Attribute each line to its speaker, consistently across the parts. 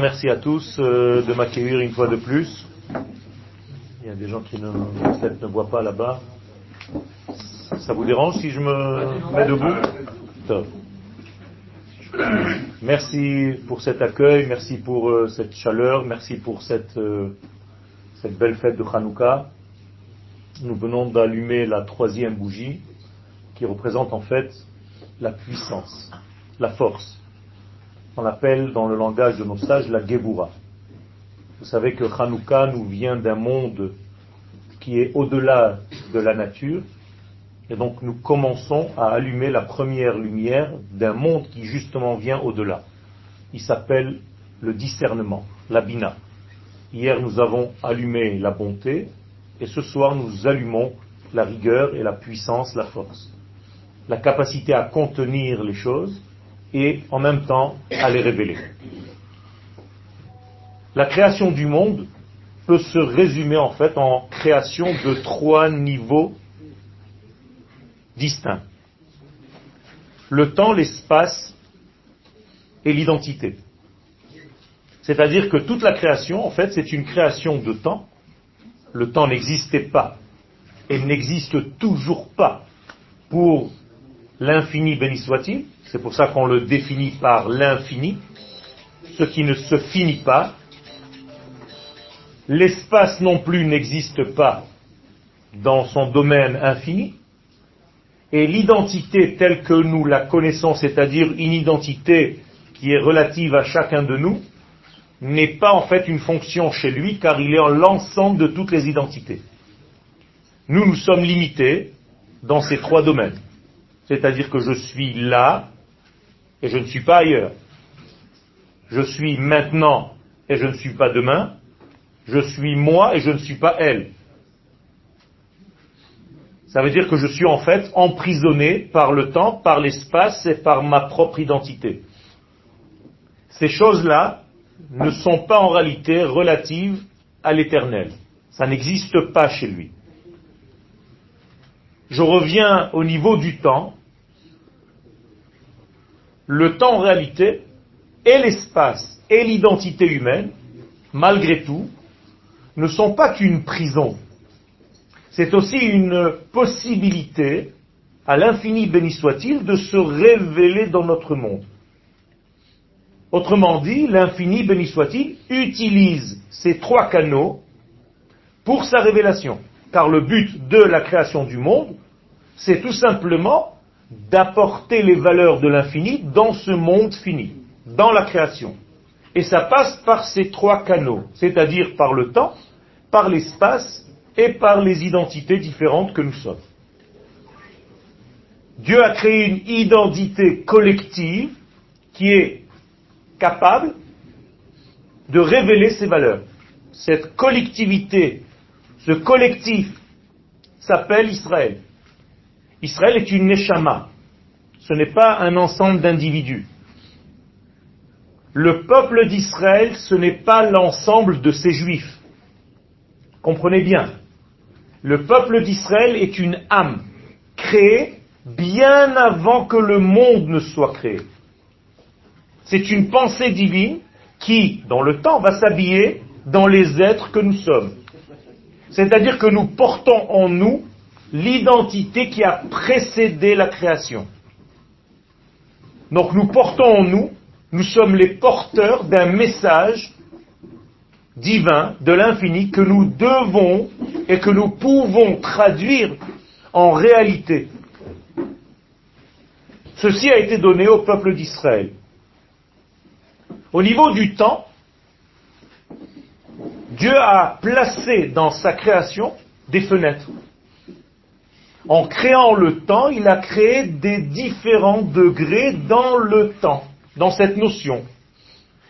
Speaker 1: Merci à tous euh, de m'accueillir une fois de plus. Il y a des gens qui ne, ne voient pas là-bas. Ça vous dérange si je me mets debout? Merci pour cet accueil, merci pour euh, cette chaleur, merci pour cette, euh, cette belle fête de Hanouka. Nous venons d'allumer la troisième bougie qui représente en fait la puissance, la force. On l'appelle dans le langage de nos sages la Gebura. Vous savez que Hanouka nous vient d'un monde qui est au-delà de la nature, et donc nous commençons à allumer la première lumière d'un monde qui justement vient au-delà. Il s'appelle le discernement, la bina. Hier nous avons allumé la bonté et ce soir nous allumons la rigueur et la puissance, la force. La capacité à contenir les choses et en même temps à les révéler. La création du monde peut se résumer en fait en création de trois niveaux distincts. Le temps, l'espace et l'identité. C'est-à-dire que toute la création, en fait, c'est une création de temps. Le temps n'existait pas et n'existe toujours pas pour l'infini béni soit-il. C'est pour ça qu'on le définit par l'infini, ce qui ne se finit pas. L'espace non plus n'existe pas dans son domaine infini, et l'identité telle que nous la connaissons, c'est-à-dire une identité qui est relative à chacun de nous, n'est pas en fait une fonction chez lui, car il est en l'ensemble de toutes les identités. Nous, nous sommes limités dans ces trois domaines. C'est-à-dire que je suis là et je ne suis pas ailleurs. Je suis maintenant et je ne suis pas demain. Je suis moi et je ne suis pas elle. Ça veut dire que je suis en fait emprisonné par le temps, par l'espace et par ma propre identité. Ces choses-là ne sont pas en réalité relatives à l'éternel. Ça n'existe pas chez lui. Je reviens au niveau du temps. Le temps en réalité et l'espace et l'identité humaine, malgré tout, ne sont pas qu'une prison c'est aussi une possibilité, à l'infini béni soit-il, de se révéler dans notre monde. Autrement dit, l'infini béni soit-il utilise ces trois canaux pour sa révélation. Car le but de la création du monde, c'est tout simplement d'apporter les valeurs de l'infini dans ce monde fini, dans la création. Et ça passe par ces trois canaux, c'est-à-dire par le temps, par l'espace et par les identités différentes que nous sommes. Dieu a créé une identité collective qui est capable de révéler ses valeurs. Cette collectivité, ce collectif s'appelle Israël. Israël est une neshama. Ce n'est pas un ensemble d'individus. Le peuple d'Israël, ce n'est pas l'ensemble de ses juifs. Comprenez bien le peuple d'Israël est une âme créée bien avant que le monde ne soit créé. C'est une pensée divine qui, dans le temps, va s'habiller dans les êtres que nous sommes. C'est-à-dire que nous portons en nous l'identité qui a précédé la création. Donc nous portons en nous, nous sommes les porteurs d'un message divin de l'infini que nous devons et que nous pouvons traduire en réalité. Ceci a été donné au peuple d'Israël. Au niveau du temps, Dieu a placé dans sa création des fenêtres. En créant le temps, il a créé des différents degrés dans le temps, dans cette notion.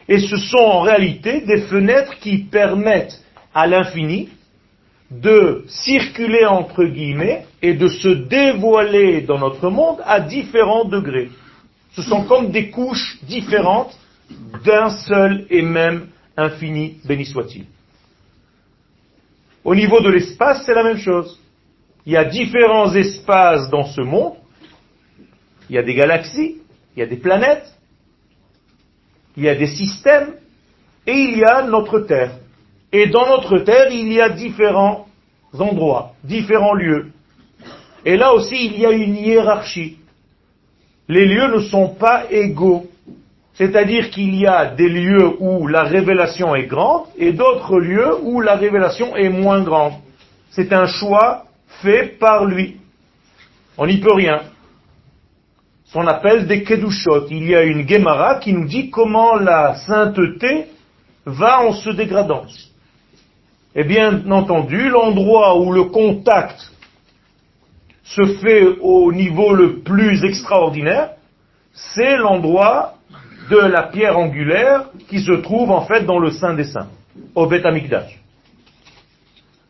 Speaker 1: Et ce sont en réalité des fenêtres qui permettent à l'infini de circuler entre guillemets et de se dévoiler dans notre monde à différents degrés. Ce sont comme des couches différentes d'un seul et même infini, béni soit-il. Au niveau de l'espace, c'est la même chose. Il y a différents espaces dans ce monde il y a des galaxies, il y a des planètes, il y a des systèmes, et il y a notre Terre. Et dans notre Terre, il y a différents endroits, différents lieux. Et là aussi, il y a une hiérarchie. Les lieux ne sont pas égaux. C'est-à-dire qu'il y a des lieux où la révélation est grande et d'autres lieux où la révélation est moins grande. C'est un choix fait par lui. On n'y peut rien. On appelle des kedushot. Il y a une Gemara qui nous dit comment la sainteté va en se dégradant. Et bien entendu, l'endroit où le contact se fait au niveau le plus extraordinaire, c'est l'endroit de la pierre angulaire qui se trouve en fait dans le Saint des Saints, au Beth Amikdash.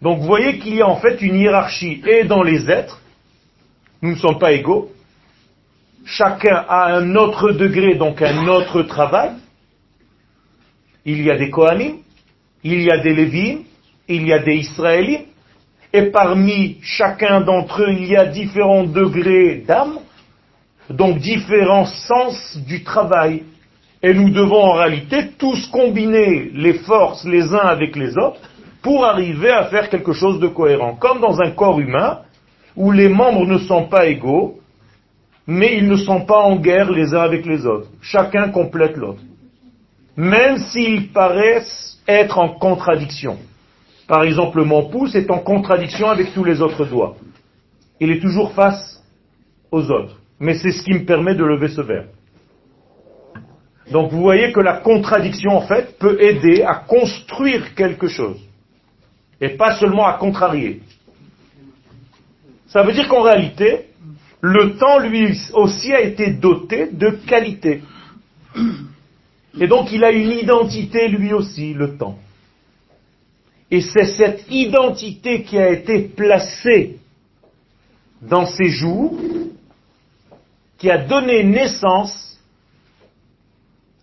Speaker 1: Donc vous voyez qu'il y a en fait une hiérarchie et dans les êtres, nous ne sommes pas égaux, chacun a un autre degré, donc un autre travail. Il y a des Kohanim, il y a des Lévim, il y a des Israélites, et parmi chacun d'entre eux, il y a différents degrés d'âme, donc différents sens du travail. Et nous devons en réalité tous combiner les forces les uns avec les autres pour arriver à faire quelque chose de cohérent. Comme dans un corps humain, où les membres ne sont pas égaux, mais ils ne sont pas en guerre les uns avec les autres. Chacun complète l'autre. Même s'ils paraissent être en contradiction. Par exemple, mon pouce est en contradiction avec tous les autres doigts. Il est toujours face aux autres. Mais c'est ce qui me permet de lever ce verre. Donc vous voyez que la contradiction, en fait, peut aider à construire quelque chose. Et pas seulement à contrarier. Ça veut dire qu'en réalité, le temps lui aussi a été doté de qualité. Et donc il a une identité lui aussi, le temps. Et c'est cette identité qui a été placée dans ces jours qui a donné naissance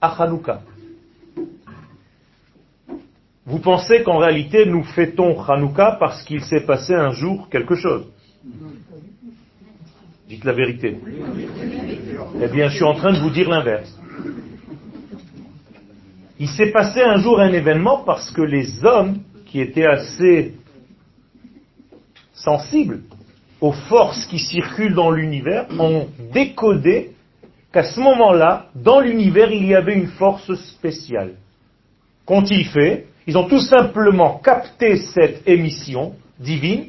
Speaker 1: à Hanouka. Vous pensez qu'en réalité nous fêtons Hanouka parce qu'il s'est passé un jour quelque chose? Dites la vérité. Eh bien, je suis en train de vous dire l'inverse. Il s'est passé un jour un événement parce que les hommes qui étaient assez sensibles aux forces qui circulent dans l'univers ont décodé qu'à ce moment-là, dans l'univers, il y avait une force spéciale. Qu'ont-ils fait Ils ont tout simplement capté cette émission divine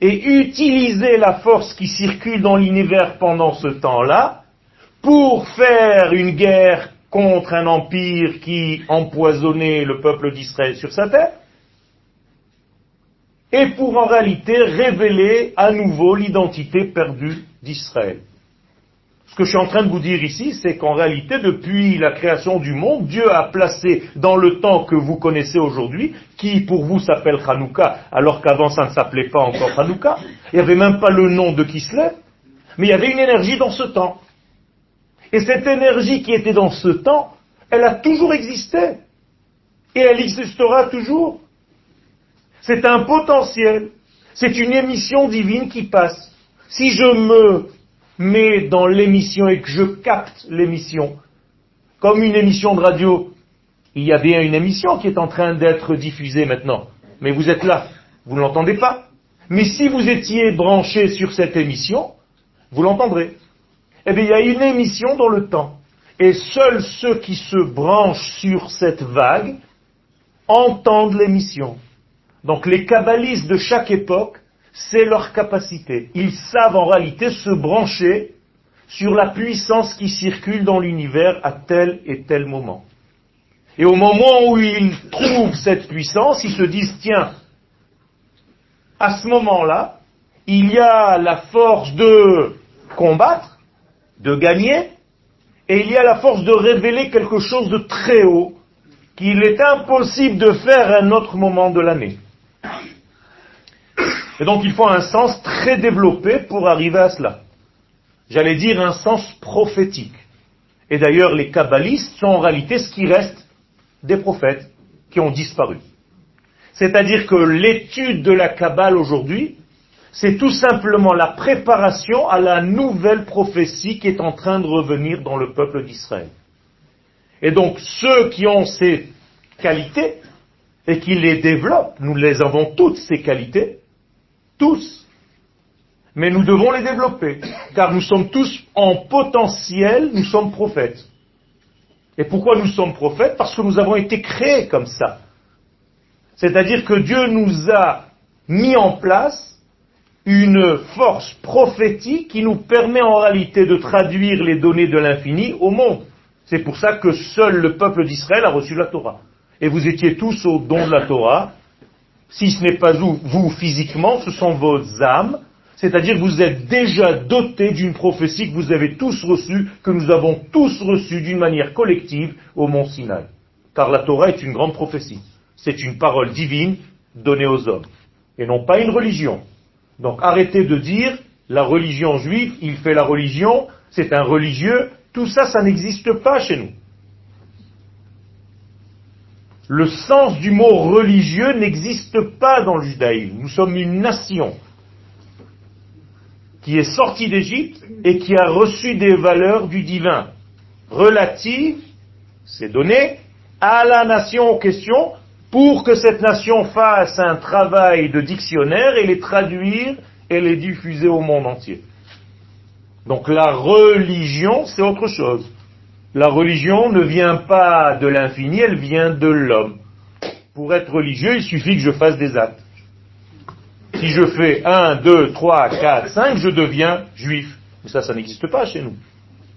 Speaker 1: et utiliser la force qui circule dans l'univers pendant ce temps-là pour faire une guerre contre un empire qui empoisonnait le peuple d'Israël sur sa terre, et pour en réalité révéler à nouveau l'identité perdue d'Israël. Ce que je suis en train de vous dire ici, c'est qu'en réalité, depuis la création du monde, Dieu a placé dans le temps que vous connaissez aujourd'hui, qui pour vous s'appelle Hanouka, alors qu'avant ça ne s'appelait pas encore Hanouka, il n'y avait même pas le nom de Kislev, mais il y avait une énergie dans ce temps. Et cette énergie qui était dans ce temps, elle a toujours existé. Et elle existera toujours. C'est un potentiel. C'est une émission divine qui passe. Si je me mais dans l'émission et que je capte l'émission, comme une émission de radio, il y a bien une émission qui est en train d'être diffusée maintenant, mais vous êtes là, vous ne l'entendez pas. Mais si vous étiez branché sur cette émission, vous l'entendrez. Eh bien, il y a une émission dans le temps. Et seuls ceux qui se branchent sur cette vague entendent l'émission. Donc les kabbalistes de chaque époque c'est leur capacité. Ils savent en réalité se brancher sur la puissance qui circule dans l'univers à tel et tel moment. Et au moment où ils trouvent cette puissance, ils se disent, tiens, à ce moment-là, il y a la force de combattre, de gagner, et il y a la force de révéler quelque chose de très haut qu'il est impossible de faire à un autre moment de l'année. Et donc il faut un sens très développé pour arriver à cela. J'allais dire un sens prophétique. Et d'ailleurs, les kabbalistes sont en réalité ce qui reste des prophètes qui ont disparu. C'est-à-dire que l'étude de la Kabbale aujourd'hui, c'est tout simplement la préparation à la nouvelle prophétie qui est en train de revenir dans le peuple d'Israël. Et donc ceux qui ont ces qualités et qui les développent, nous les avons toutes ces qualités, tous, mais nous devons les développer, car nous sommes tous en potentiel, nous sommes prophètes. Et pourquoi nous sommes prophètes? Parce que nous avons été créés comme ça. C'est-à-dire que Dieu nous a mis en place une force prophétique qui nous permet en réalité de traduire les données de l'infini au monde. C'est pour ça que seul le peuple d'Israël a reçu la Torah. Et vous étiez tous au don de la Torah. Si ce n'est pas vous, physiquement, ce sont vos âmes. C'est-à-dire que vous êtes déjà dotés d'une prophétie que vous avez tous reçue, que nous avons tous reçue d'une manière collective au mont Sinaï. Car la Torah est une grande prophétie. C'est une parole divine donnée aux hommes. Et non pas une religion. Donc arrêtez de dire la religion juive, il fait la religion, c'est un religieux. Tout ça, ça n'existe pas chez nous. Le sens du mot religieux n'existe pas dans le judaïsme. Nous sommes une nation qui est sortie d'Égypte et qui a reçu des valeurs du divin relatives, c'est donné, à la nation en question pour que cette nation fasse un travail de dictionnaire et les traduire et les diffuser au monde entier. Donc la religion, c'est autre chose. La religion ne vient pas de l'infini, elle vient de l'homme. Pour être religieux, il suffit que je fasse des actes. Si je fais 1, 2, 3, 4, 5, je deviens juif. Mais ça, ça n'existe pas chez nous.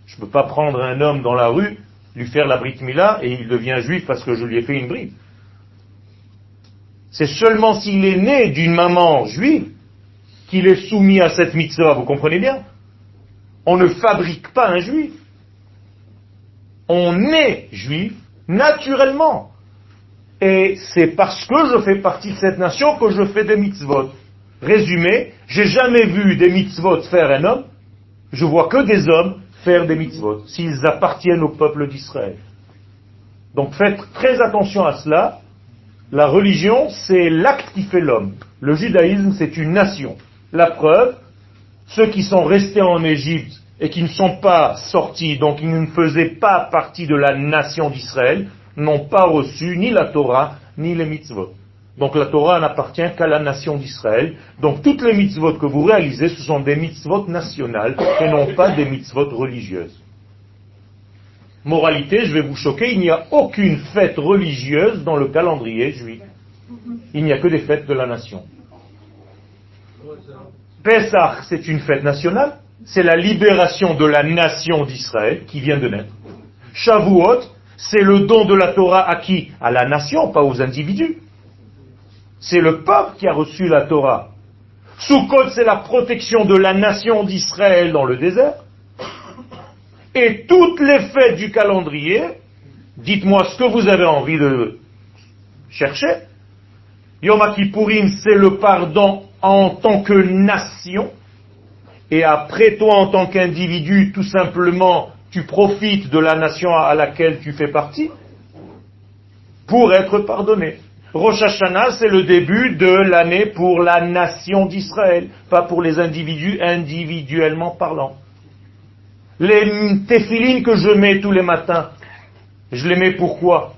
Speaker 1: Je ne peux pas prendre un homme dans la rue, lui faire la brite mila et il devient juif parce que je lui ai fait une brite. C'est seulement s'il est né d'une maman juive qu'il est soumis à cette mitzvah, vous comprenez bien? On ne fabrique pas un juif. On est juif naturellement. Et c'est parce que je fais partie de cette nation que je fais des mitzvot. Résumé, j'ai jamais vu des mitzvot faire un homme, je vois que des hommes faire des mitzvot, s'ils appartiennent au peuple d'Israël. Donc faites très attention à cela, la religion, c'est l'acte qui fait l'homme. Le judaïsme, c'est une nation. La preuve, ceux qui sont restés en Égypte et qui ne sont pas sortis, donc ils ne faisaient pas partie de la nation d'Israël, n'ont pas reçu ni la Torah, ni les mitzvot. Donc la Torah n'appartient qu'à la nation d'Israël. Donc toutes les mitzvot que vous réalisez, ce sont des mitzvot nationales et non pas des mitzvot religieuses. Moralité, je vais vous choquer, il n'y a aucune fête religieuse dans le calendrier juif. Il n'y a que des fêtes de la nation. Pessah, c'est une fête nationale, c'est la libération de la nation d'Israël qui vient de naître. Shavuot, c'est le don de la Torah à qui? À la nation, pas aux individus. C'est le peuple qui a reçu la Torah. Sukkot, c'est la protection de la nation d'Israël dans le désert. Et toutes les fêtes du calendrier, dites-moi ce que vous avez envie de chercher. Yom Kippourim, c'est le pardon en tant que nation. Et après toi, en tant qu'individu, tout simplement, tu profites de la nation à laquelle tu fais partie pour être pardonné. Rosh Hashanah, c'est le début de l'année pour la nation d'Israël, pas pour les individus individuellement parlant. Les téphilines que je mets tous les matins, je les mets pourquoi?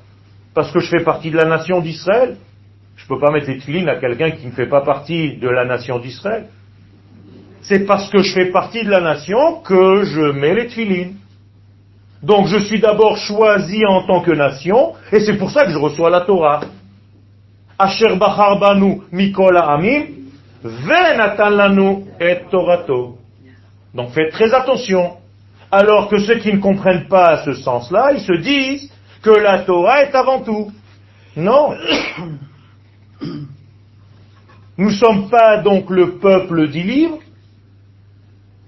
Speaker 1: Parce que je fais partie de la nation d'Israël. Je ne peux pas mettre des téphilines à quelqu'un qui ne fait pas partie de la nation d'Israël. C'est parce que je fais partie de la nation que je mets les téphilines. Donc je suis d'abord choisi en tant que nation, et c'est pour ça que je reçois la Torah. Asher bachar banu mikola amim, et torato. Donc faites très attention alors que ceux qui ne comprennent pas ce sens-là, ils se disent que la Torah est avant tout. Non. Nous ne sommes pas donc le peuple du livre,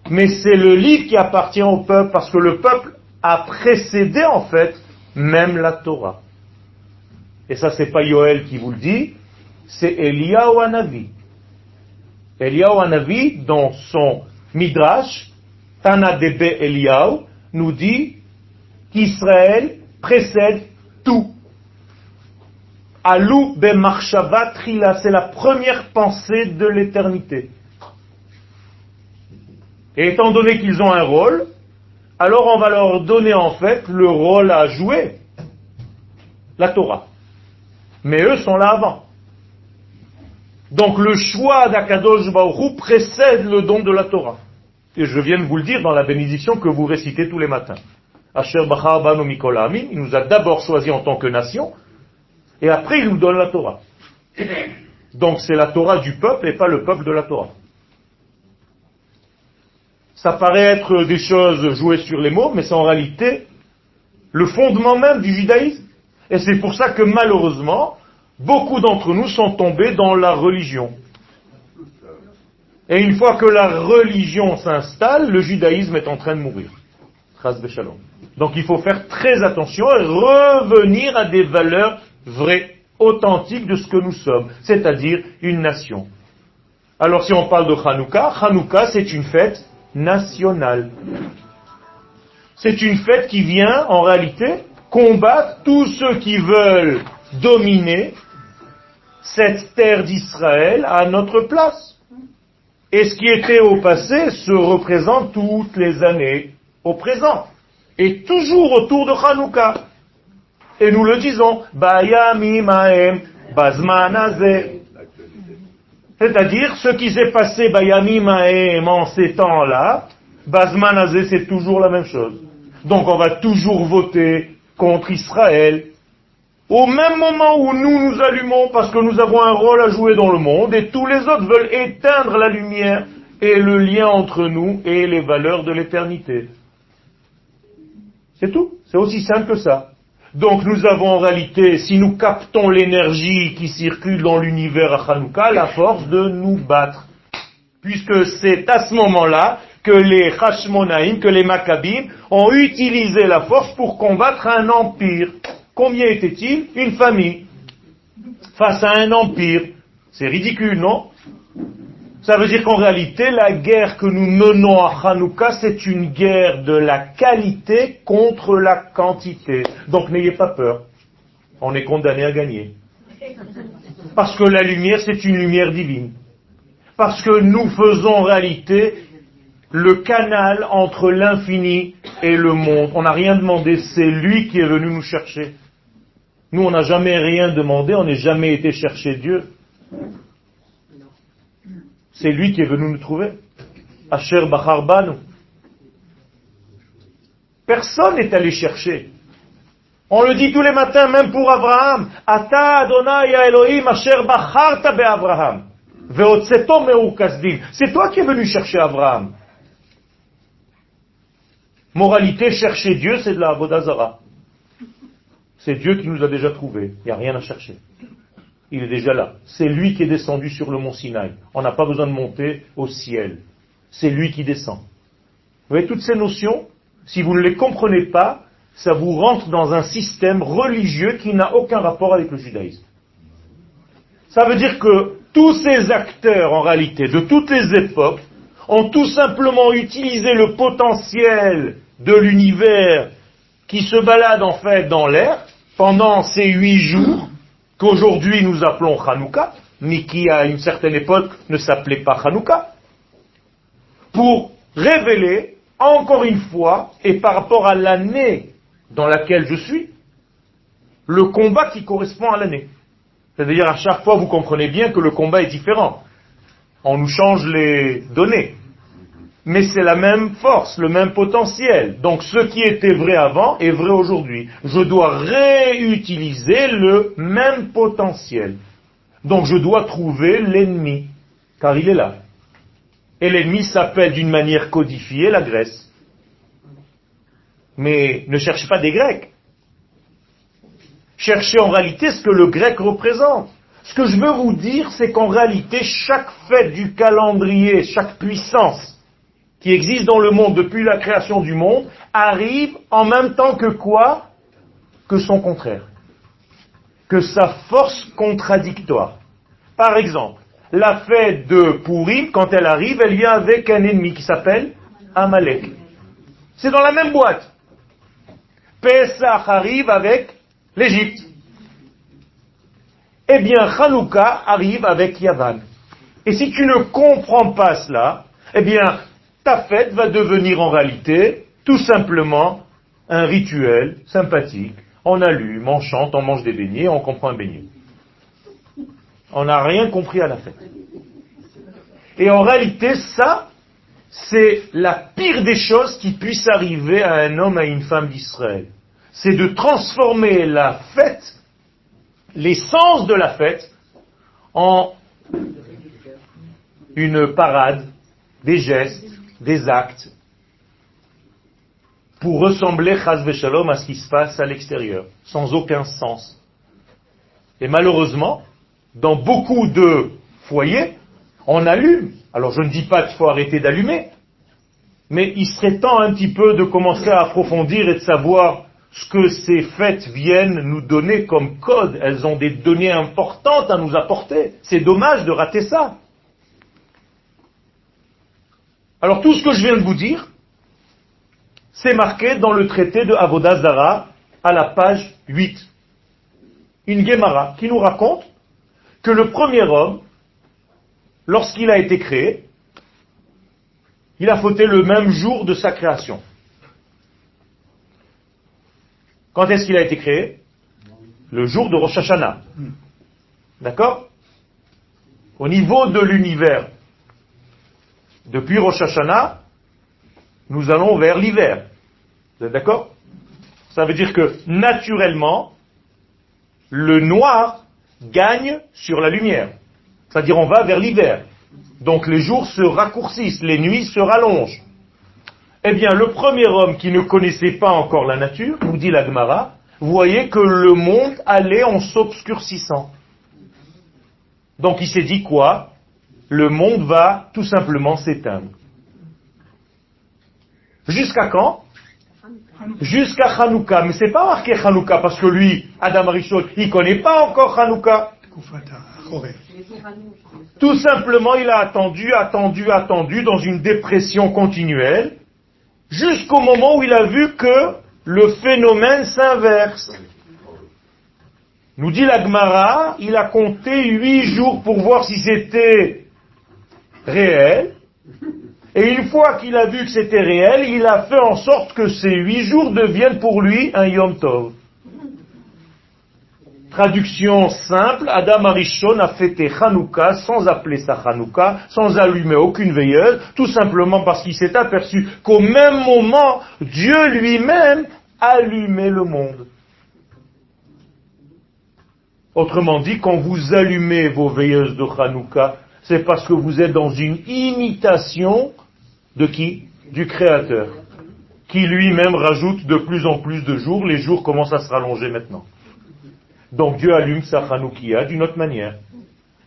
Speaker 1: mais c'est le livre qui appartient au peuple parce que le peuple a précédé en fait même la Torah. Et ça c'est pas Yoel qui vous le dit, c'est Eliyahu Hanavi. Eliyahu Hanavi dans son Midrash Tana Debe Eliyahu nous dit qu'Israël précède tout. Alou be c'est la première pensée de l'éternité. Et étant donné qu'ils ont un rôle, alors on va leur donner en fait le rôle à jouer, la Torah. Mais eux sont là avant. Donc le choix d'Akadosh Baruch précède le don de la Torah. Et je viens de vous le dire dans la bénédiction que vous récitez tous les matins. Asher Banu il nous a d'abord choisi en tant que nation, et après il nous donne la Torah. Donc c'est la Torah du peuple et pas le peuple de la Torah. Ça paraît être des choses jouées sur les mots, mais c'est en réalité le fondement même du judaïsme. Et c'est pour ça que malheureusement, beaucoup d'entre nous sont tombés dans la religion. Et une fois que la religion s'installe, le judaïsme est en train de mourir. Donc il faut faire très attention et revenir à des valeurs vraies, authentiques de ce que nous sommes, c'est-à-dire une nation. Alors si on parle de Hanouka, Hanouka c'est une fête nationale. C'est une fête qui vient en réalité combattre tous ceux qui veulent dominer cette terre d'Israël à notre place. Et ce qui était au passé se représente toutes les années au présent. Et toujours autour de Hanouka. Et nous le disons, Bazmanazé. C'est-à-dire, ce qui s'est passé Bayamimaem en ces temps-là, Bazmanazé, c'est toujours la même chose. Donc on va toujours voter contre Israël au même moment où nous nous allumons parce que nous avons un rôle à jouer dans le monde et tous les autres veulent éteindre la lumière et le lien entre nous et les valeurs de l'éternité. C'est tout. C'est aussi simple que ça. Donc nous avons en réalité, si nous captons l'énergie qui circule dans l'univers à Hanouka, la force de nous battre. Puisque c'est à ce moment-là que les Hashmonaïm, que les Maccabim ont utilisé la force pour combattre un empire. Combien était-il? Une famille. Face à un empire. C'est ridicule, non? Ça veut dire qu'en réalité, la guerre que nous menons à Hanouka, c'est une guerre de la qualité contre la quantité. Donc n'ayez pas peur. On est condamné à gagner. Parce que la lumière, c'est une lumière divine. Parce que nous faisons en réalité le canal entre l'infini et le monde. On n'a rien demandé, c'est lui qui est venu nous chercher. Nous, on n'a jamais rien demandé, on n'a jamais été chercher Dieu. C'est lui qui est venu nous trouver. Asher Banu. Personne n'est allé chercher. On le dit tous les matins, même pour Abraham. Ata Adonai Elohim Asher Abraham. C'est toi qui es venu chercher Abraham. Moralité, chercher Dieu, c'est de la Avodazara. C'est Dieu qui nous a déjà trouvés. Il n'y a rien à chercher. Il est déjà là. C'est lui qui est descendu sur le mont Sinaï. On n'a pas besoin de monter au ciel. C'est lui qui descend. Vous voyez, toutes ces notions, si vous ne les comprenez pas, ça vous rentre dans un système religieux qui n'a aucun rapport avec le judaïsme. Ça veut dire que tous ces acteurs, en réalité, de toutes les époques, ont tout simplement utilisé le potentiel de l'univers qui se balade en fait dans l'air pendant ces huit jours qu'aujourd'hui nous appelons Hanouka, mais qui à une certaine époque ne s'appelait pas Hanouka, pour révéler encore une fois, et par rapport à l'année dans laquelle je suis, le combat qui correspond à l'année. C'est-à-dire à chaque fois vous comprenez bien que le combat est différent. On nous change les données mais c'est la même force, le même potentiel. Donc ce qui était vrai avant est vrai aujourd'hui. Je dois réutiliser le même potentiel. Donc je dois trouver l'ennemi, car il est là. Et l'ennemi s'appelle d'une manière codifiée la Grèce. Mais ne cherchez pas des Grecs. Cherchez en réalité ce que le grec représente. Ce que je veux vous dire, c'est qu'en réalité, chaque fête du calendrier, chaque puissance, qui existe dans le monde depuis la création du monde arrive en même temps que quoi? Que son contraire. Que sa force contradictoire. Par exemple, la fête de Purim, quand elle arrive, elle vient avec un ennemi qui s'appelle Amalek. C'est dans la même boîte. Pesach arrive avec l'Égypte. Eh bien, Hanouka arrive avec Yavan. Et si tu ne comprends pas cela, eh bien, ta fête va devenir en réalité tout simplement un rituel sympathique. On allume, on chante, on mange des beignets, on comprend un beignet. On n'a rien compris à la fête. Et en réalité, ça, c'est la pire des choses qui puissent arriver à un homme, à une femme d'Israël. C'est de transformer la fête, l'essence de la fête, en une parade, des gestes, des actes, pour ressembler, chas à ce qui se passe à l'extérieur, sans aucun sens. Et malheureusement, dans beaucoup de foyers, on allume. Alors je ne dis pas qu'il faut arrêter d'allumer, mais il serait temps un petit peu de commencer à approfondir et de savoir ce que ces fêtes viennent nous donner comme code. Elles ont des données importantes à nous apporter. C'est dommage de rater ça. Alors tout ce que je viens de vous dire, c'est marqué dans le traité de Avodazara à la page 8. Une Gemara qui nous raconte que le premier homme, lorsqu'il a été créé, il a fauté le même jour de sa création. Quand est-ce qu'il a été créé? Le jour de Rosh Hashanah. D'accord? Au niveau de l'univers, depuis Rosh Hashanah, nous allons vers l'hiver. Vous êtes d'accord? Ça veut dire que naturellement, le noir gagne sur la lumière. C'est-à-dire on va vers l'hiver. Donc les jours se raccourcissent, les nuits se rallongent. Eh bien, le premier homme qui ne connaissait pas encore la nature, nous dit l'Agmara, voyait que le monde allait en s'obscurcissant. Donc il s'est dit quoi? Le monde va tout simplement s'éteindre. Jusqu'à quand? Jusqu'à Hanouka. Mais c'est pas marqué Hanouka parce que lui, Adam Arishon, il connaît pas encore Hanouka. Tout simplement, il a attendu, attendu, attendu dans une dépression continuelle jusqu'au moment où il a vu que le phénomène s'inverse. Nous dit l'Agmara, il a compté huit jours pour voir si c'était réel. Et une fois qu'il a vu que c'était réel, il a fait en sorte que ces huit jours deviennent pour lui un Yom Tov. Traduction simple, Adam Arishon a fêté Hanouka sans appeler ça Hanouka, sans allumer aucune veilleuse, tout simplement parce qu'il s'est aperçu qu'au même moment, Dieu lui-même allumait le monde. Autrement dit, quand vous allumez vos veilleuses de Hanouka, c'est parce que vous êtes dans une imitation de qui? Du Créateur, qui lui-même rajoute de plus en plus de jours, les jours commencent à se rallonger maintenant. Donc Dieu allume sa Hanoukia d'une autre manière.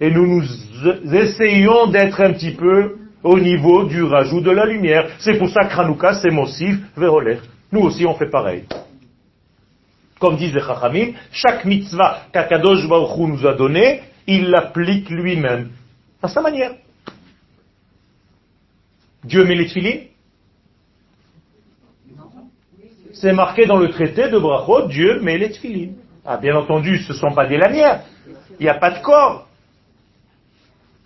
Speaker 1: Et nous nous essayons d'être un petit peu au niveau du rajout de la lumière. C'est pour ça que Hanouka, c'est Mossif, Veroler. Nous aussi, on fait pareil. Comme disent les Chachamim, chaque mitzvah qu'Akadosh Baruch nous a donné, il l'applique lui-même. À sa manière. Dieu met les tefilines C'est marqué dans le traité de Brachot, Dieu met les tefilines. Ah, bien entendu, ce ne sont pas des lanières. Il n'y a pas de corps.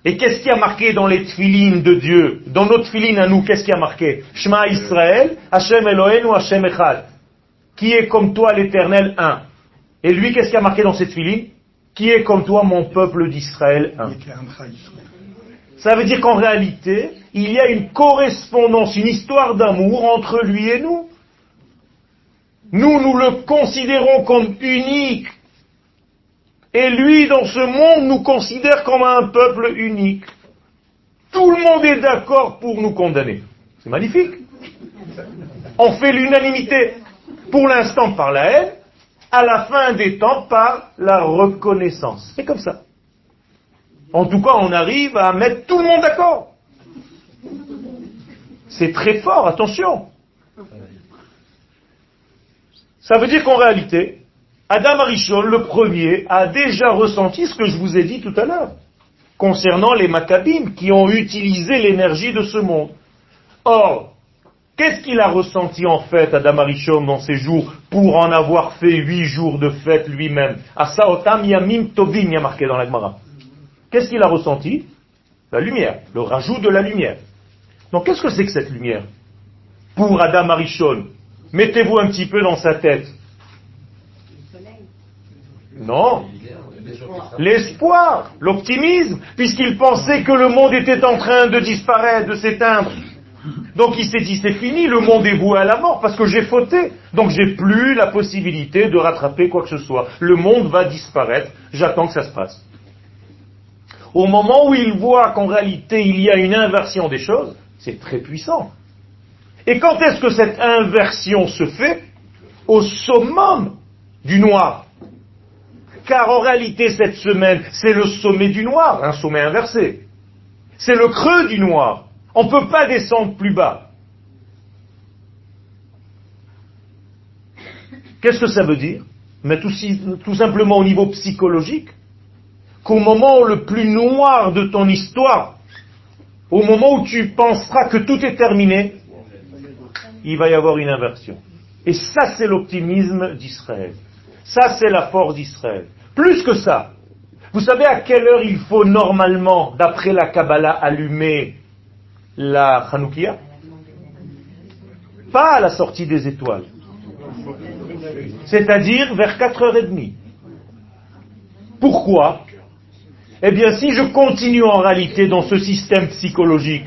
Speaker 1: Et qu'est-ce qui a marqué dans les tefilines de Dieu Dans notre tefilines à nous, qu'est-ce qui a marqué? Shema Israël, Hashem Elohenu, Hashem Echad. Qui est comme toi l'éternel un? Et lui, qu'est-ce qui a marqué dans cette tefilines Qui est comme toi mon peuple d'Israël Ça veut dire qu'en réalité, il y a une correspondance, une histoire d'amour entre lui et nous. Nous, nous le considérons comme unique. Et lui, dans ce monde, nous considère comme un peuple unique. Tout le monde est d'accord pour nous condamner. C'est magnifique. On fait l'unanimité. Pour l'instant par la haine, à la fin des temps par la reconnaissance. C'est comme ça. En tout cas, on arrive à mettre tout le monde d'accord. C'est très fort, attention. Ça veut dire qu'en réalité, Adam Arishon, le premier, a déjà ressenti ce que je vous ai dit tout à l'heure, concernant les Maccabim qui ont utilisé l'énergie de ce monde. Or, qu'est-ce qu'il a ressenti en fait, Adam Arishon, dans ces jours, pour en avoir fait huit jours de fête lui-même? Asaotam Yamim Tovim, y a marqué dans la. Qu'est-ce qu'il a ressenti? La lumière, le rajout de la lumière. Donc qu'est-ce que c'est que cette lumière? Pour Adam Arishon, mettez-vous un petit peu dans sa tête. Non. L'espoir, l'optimisme, puisqu'il pensait que le monde était en train de disparaître, de s'éteindre. Donc il s'est dit, c'est fini, le monde est voué à la mort parce que j'ai fauté. Donc j'ai plus la possibilité de rattraper quoi que ce soit. Le monde va disparaître, j'attends que ça se passe. Au moment où il voit qu'en réalité il y a une inversion des choses, c'est très puissant. Et quand est-ce que cette inversion se fait? Au summum du noir. Car en réalité, cette semaine, c'est le sommet du noir, un sommet inversé. C'est le creux du noir. On ne peut pas descendre plus bas. Qu'est-ce que ça veut dire? Mais tout, simplement au niveau psychologique, qu'au moment le plus noir de ton histoire, au moment où tu penseras que tout est terminé, il va y avoir une inversion. Et ça, c'est l'optimisme d'Israël. Ça, c'est la force d'Israël. Plus que ça, vous savez à quelle heure il faut normalement, d'après la Kabbalah, allumer la Hanoukia Pas à la sortie des étoiles. C'est-à-dire vers 4h30. Pourquoi? Eh bien, si je continue en réalité dans ce système psychologique,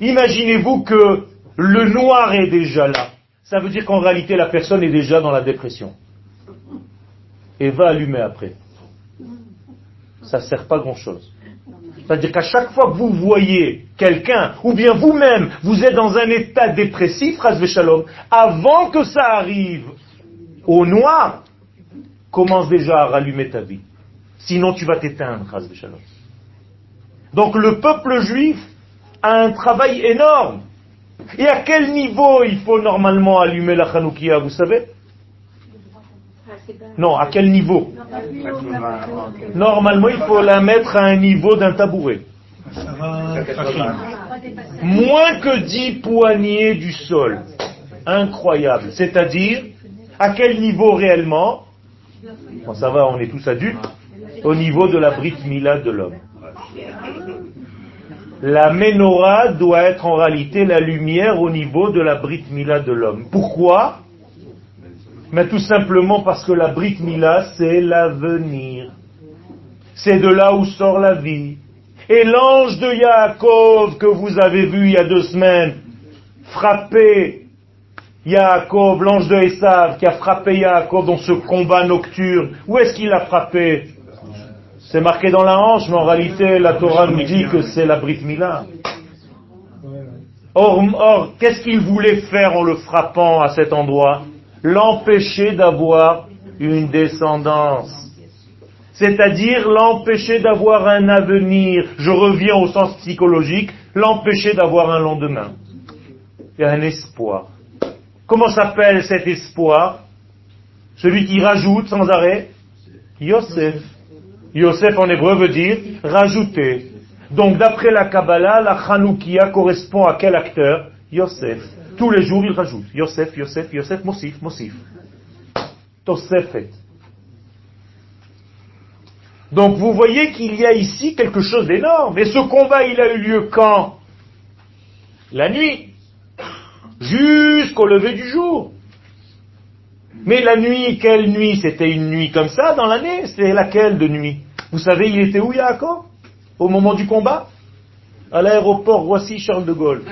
Speaker 1: imaginez-vous que le noir est déjà là. Ça veut dire qu'en réalité, la personne est déjà dans la dépression. Et va allumer après. Ça ne sert pas grand-chose. C'est-à-dire qu'à chaque fois que vous voyez quelqu'un, ou bien vous-même, vous êtes dans un état dépressif, Shalom, avant que ça arrive au noir, commence déjà à rallumer ta vie. Sinon tu vas t'éteindre, Shalom. Donc le peuple juif a un travail énorme. Et à quel niveau il faut normalement allumer la Hanoukia, vous savez? Non, à quel niveau? Normalement, il faut la mettre à un niveau d'un tabouret. Moins que dix poignées du sol. Incroyable. C'est-à-dire, à quel niveau réellement? Bon, Ça va, on est tous adultes. Au niveau de la brite mila de l'homme. La menorah doit être en réalité la lumière au niveau de la brite mila de l'homme. Pourquoi? Mais tout simplement parce que la brite mila, c'est l'avenir. C'est de là où sort la vie. Et l'ange de Yaakov que vous avez vu il y a deux semaines, frapper Yaakov, l'ange de Esav, qui a frappé Yaakov dans ce combat nocturne, où est-ce qu'il l'a frappé? C'est marqué dans la hanche, mais en réalité, la Torah nous dit que c'est la Brit Mila. Or qu'est-ce qu'il voulait faire en le frappant à cet endroit? L'empêcher d'avoir une descendance. C'est-à-dire l'empêcher d'avoir un avenir. Je reviens au sens psychologique, l'empêcher d'avoir un lendemain. Il y a un espoir. Comment s'appelle cet espoir? Celui qui rajoute sans arrêt? Yosef. Yosef en hébreu veut dire rajouter. Donc d'après la Kabbalah, la Chanoukia correspond à quel acteur? Yosef. Tous les jours il rajoute. Yosef, Yosef, Yosef, Mosif, Mosif. Tosefet. Donc vous voyez qu'il y a ici quelque chose d'énorme. Et ce combat, il a eu lieu quand? La nuit. Jusqu'au lever du jour. Mais la nuit, quelle nuit? C'était une nuit comme ça dans l'année C'est laquelle de nuit? Vous savez, il était où Yaakov? Au moment du combat? À l'aéroport Roissy-Charles de Gaulle.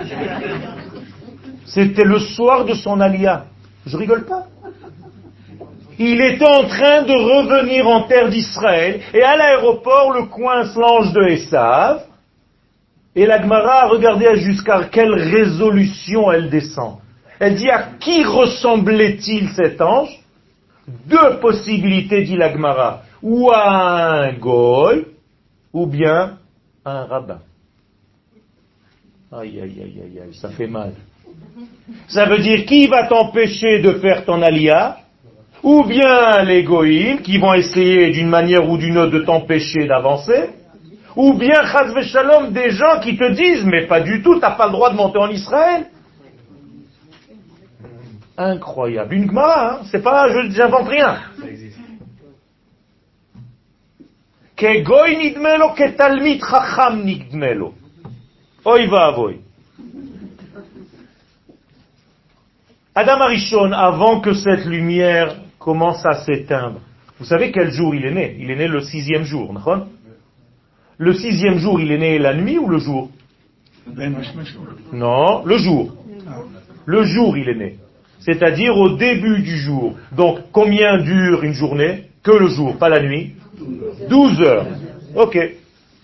Speaker 1: C'était le soir de son alia. Je rigole pas. Il était en train de revenir en terre d'Israël, et à l'aéroport, le coince l'ange de Esav, et la Gemara a regardé jusqu'à quelle résolution elle descend. Elle dit à qui ressemblait-il cet ange? Deux possibilités, dit la Gemara ou un goy, ou bien un rabbin. Aïe, aïe, aïe, aïe, aïe, ça fait mal. Ça veut dire qui va t'empêcher de faire ton alia Ou bien les goïms qui vont essayer d'une manière ou d'une autre de t'empêcher d'avancer Ou bien chazveshalom des gens qui te disent mais pas du tout, t'as pas le droit de monter en Israël Incroyable. Une Gemara, hein c'est pas, je n'invente rien. Ça nidmelo, ke talmit chacham nidmelo. Oy. Adam Arishon, avant que cette lumière commence à s'éteindre, vous savez quel jour il est né? Il est né le sixième jour, Le sixième jour, il est né la nuit ou le jour? Non, le jour. Le jour, il est né. C'est-à-dire au début du jour. Donc, combien dure une journée? Que le jour, pas la nuit? 12 heures. Ok.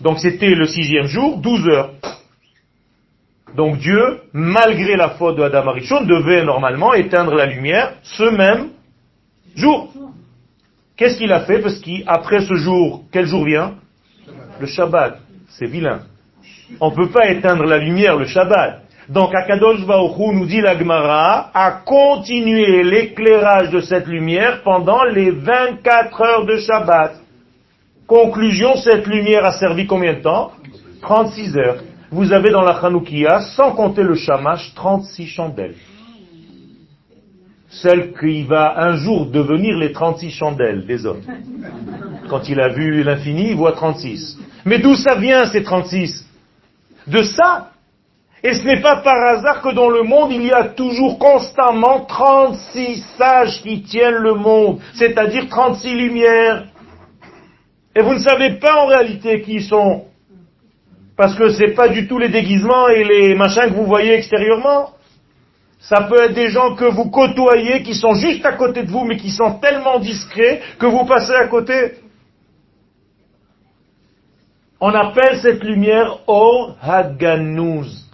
Speaker 1: Donc c'était le sixième jour, 12 heures. Donc Dieu, malgré la faute de Adam Arishon, devait normalement éteindre la lumière ce même jour. Qu'est-ce qu'il a fait? Parce qu'après ce jour, quel jour vient? Le Shabbat. C'est vilain. On ne peut pas éteindre la lumière le Shabbat. Donc Akadosh Baruch nous dit la Gemara, a continué l'éclairage de cette lumière pendant les 24 heures de Shabbat. Conclusion, cette lumière a servi combien de temps? 36 heures. Vous avez dans la Hanoukia, sans compter le shamash, 36 chandelles. Celle qui va un jour devenir les 36 chandelles des hommes. Quand il a vu l'infini, il voit 36. Mais d'où ça vient ces 36 De ça? Et ce n'est pas par hasard que dans le monde, il y a toujours constamment 36 sages qui tiennent le monde, c'est-à-dire 36 lumières. Et vous ne savez pas en réalité qui sont. Parce que ce n'est pas du tout les déguisements et les machins que vous voyez extérieurement. Ça peut être des gens que vous côtoyez, qui sont juste à côté de vous, mais qui sont tellement discrets que vous passez à côté. On appelle cette lumière Or Haganouz,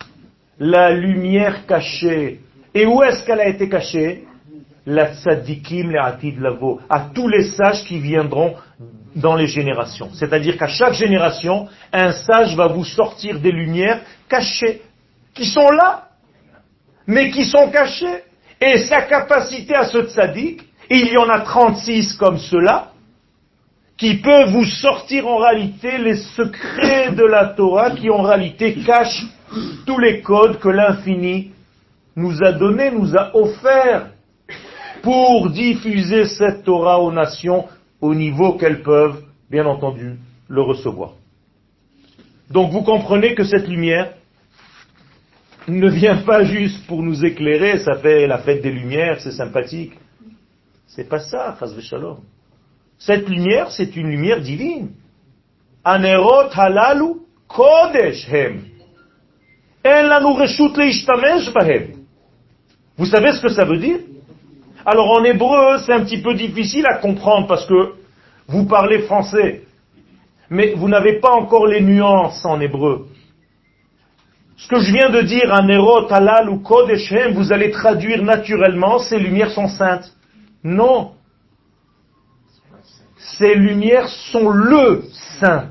Speaker 1: la lumière cachée. Et où est-ce qu'elle a été cachée? La tzadikim, le atid lavo, à tous les sages qui viendront dans les générations. C'est-à-dire qu'à chaque génération, un sage va vous sortir des lumières cachées, qui sont là, mais qui sont cachées. Et sa capacité à ce tzaddik, il y en a 36 comme cela, qui peuvent vous sortir en réalité les secrets de la Torah, qui en réalité cachent tous les codes que l'infini nous a donnés, nous a offerts pour diffuser cette Torah aux nations au niveau qu'elles peuvent, bien entendu, le recevoir. Donc vous comprenez que cette lumière ne vient pas juste pour nous éclairer, ça fait la fête des lumières, c'est sympathique. C'est pas ça, Shalom. Cette lumière, c'est une lumière divine. Anerot halalu kodesh hem. Vous savez ce que ça veut dire? Alors en hébreu, c'est un petit peu difficile à comprendre parce que vous parlez français, mais vous n'avez pas encore les nuances en hébreu. Ce que je viens de dire, Anerot, Talal ou Kodeshem, vous allez traduire naturellement, ces lumières sont saintes. Non. Ces lumières sont le saint.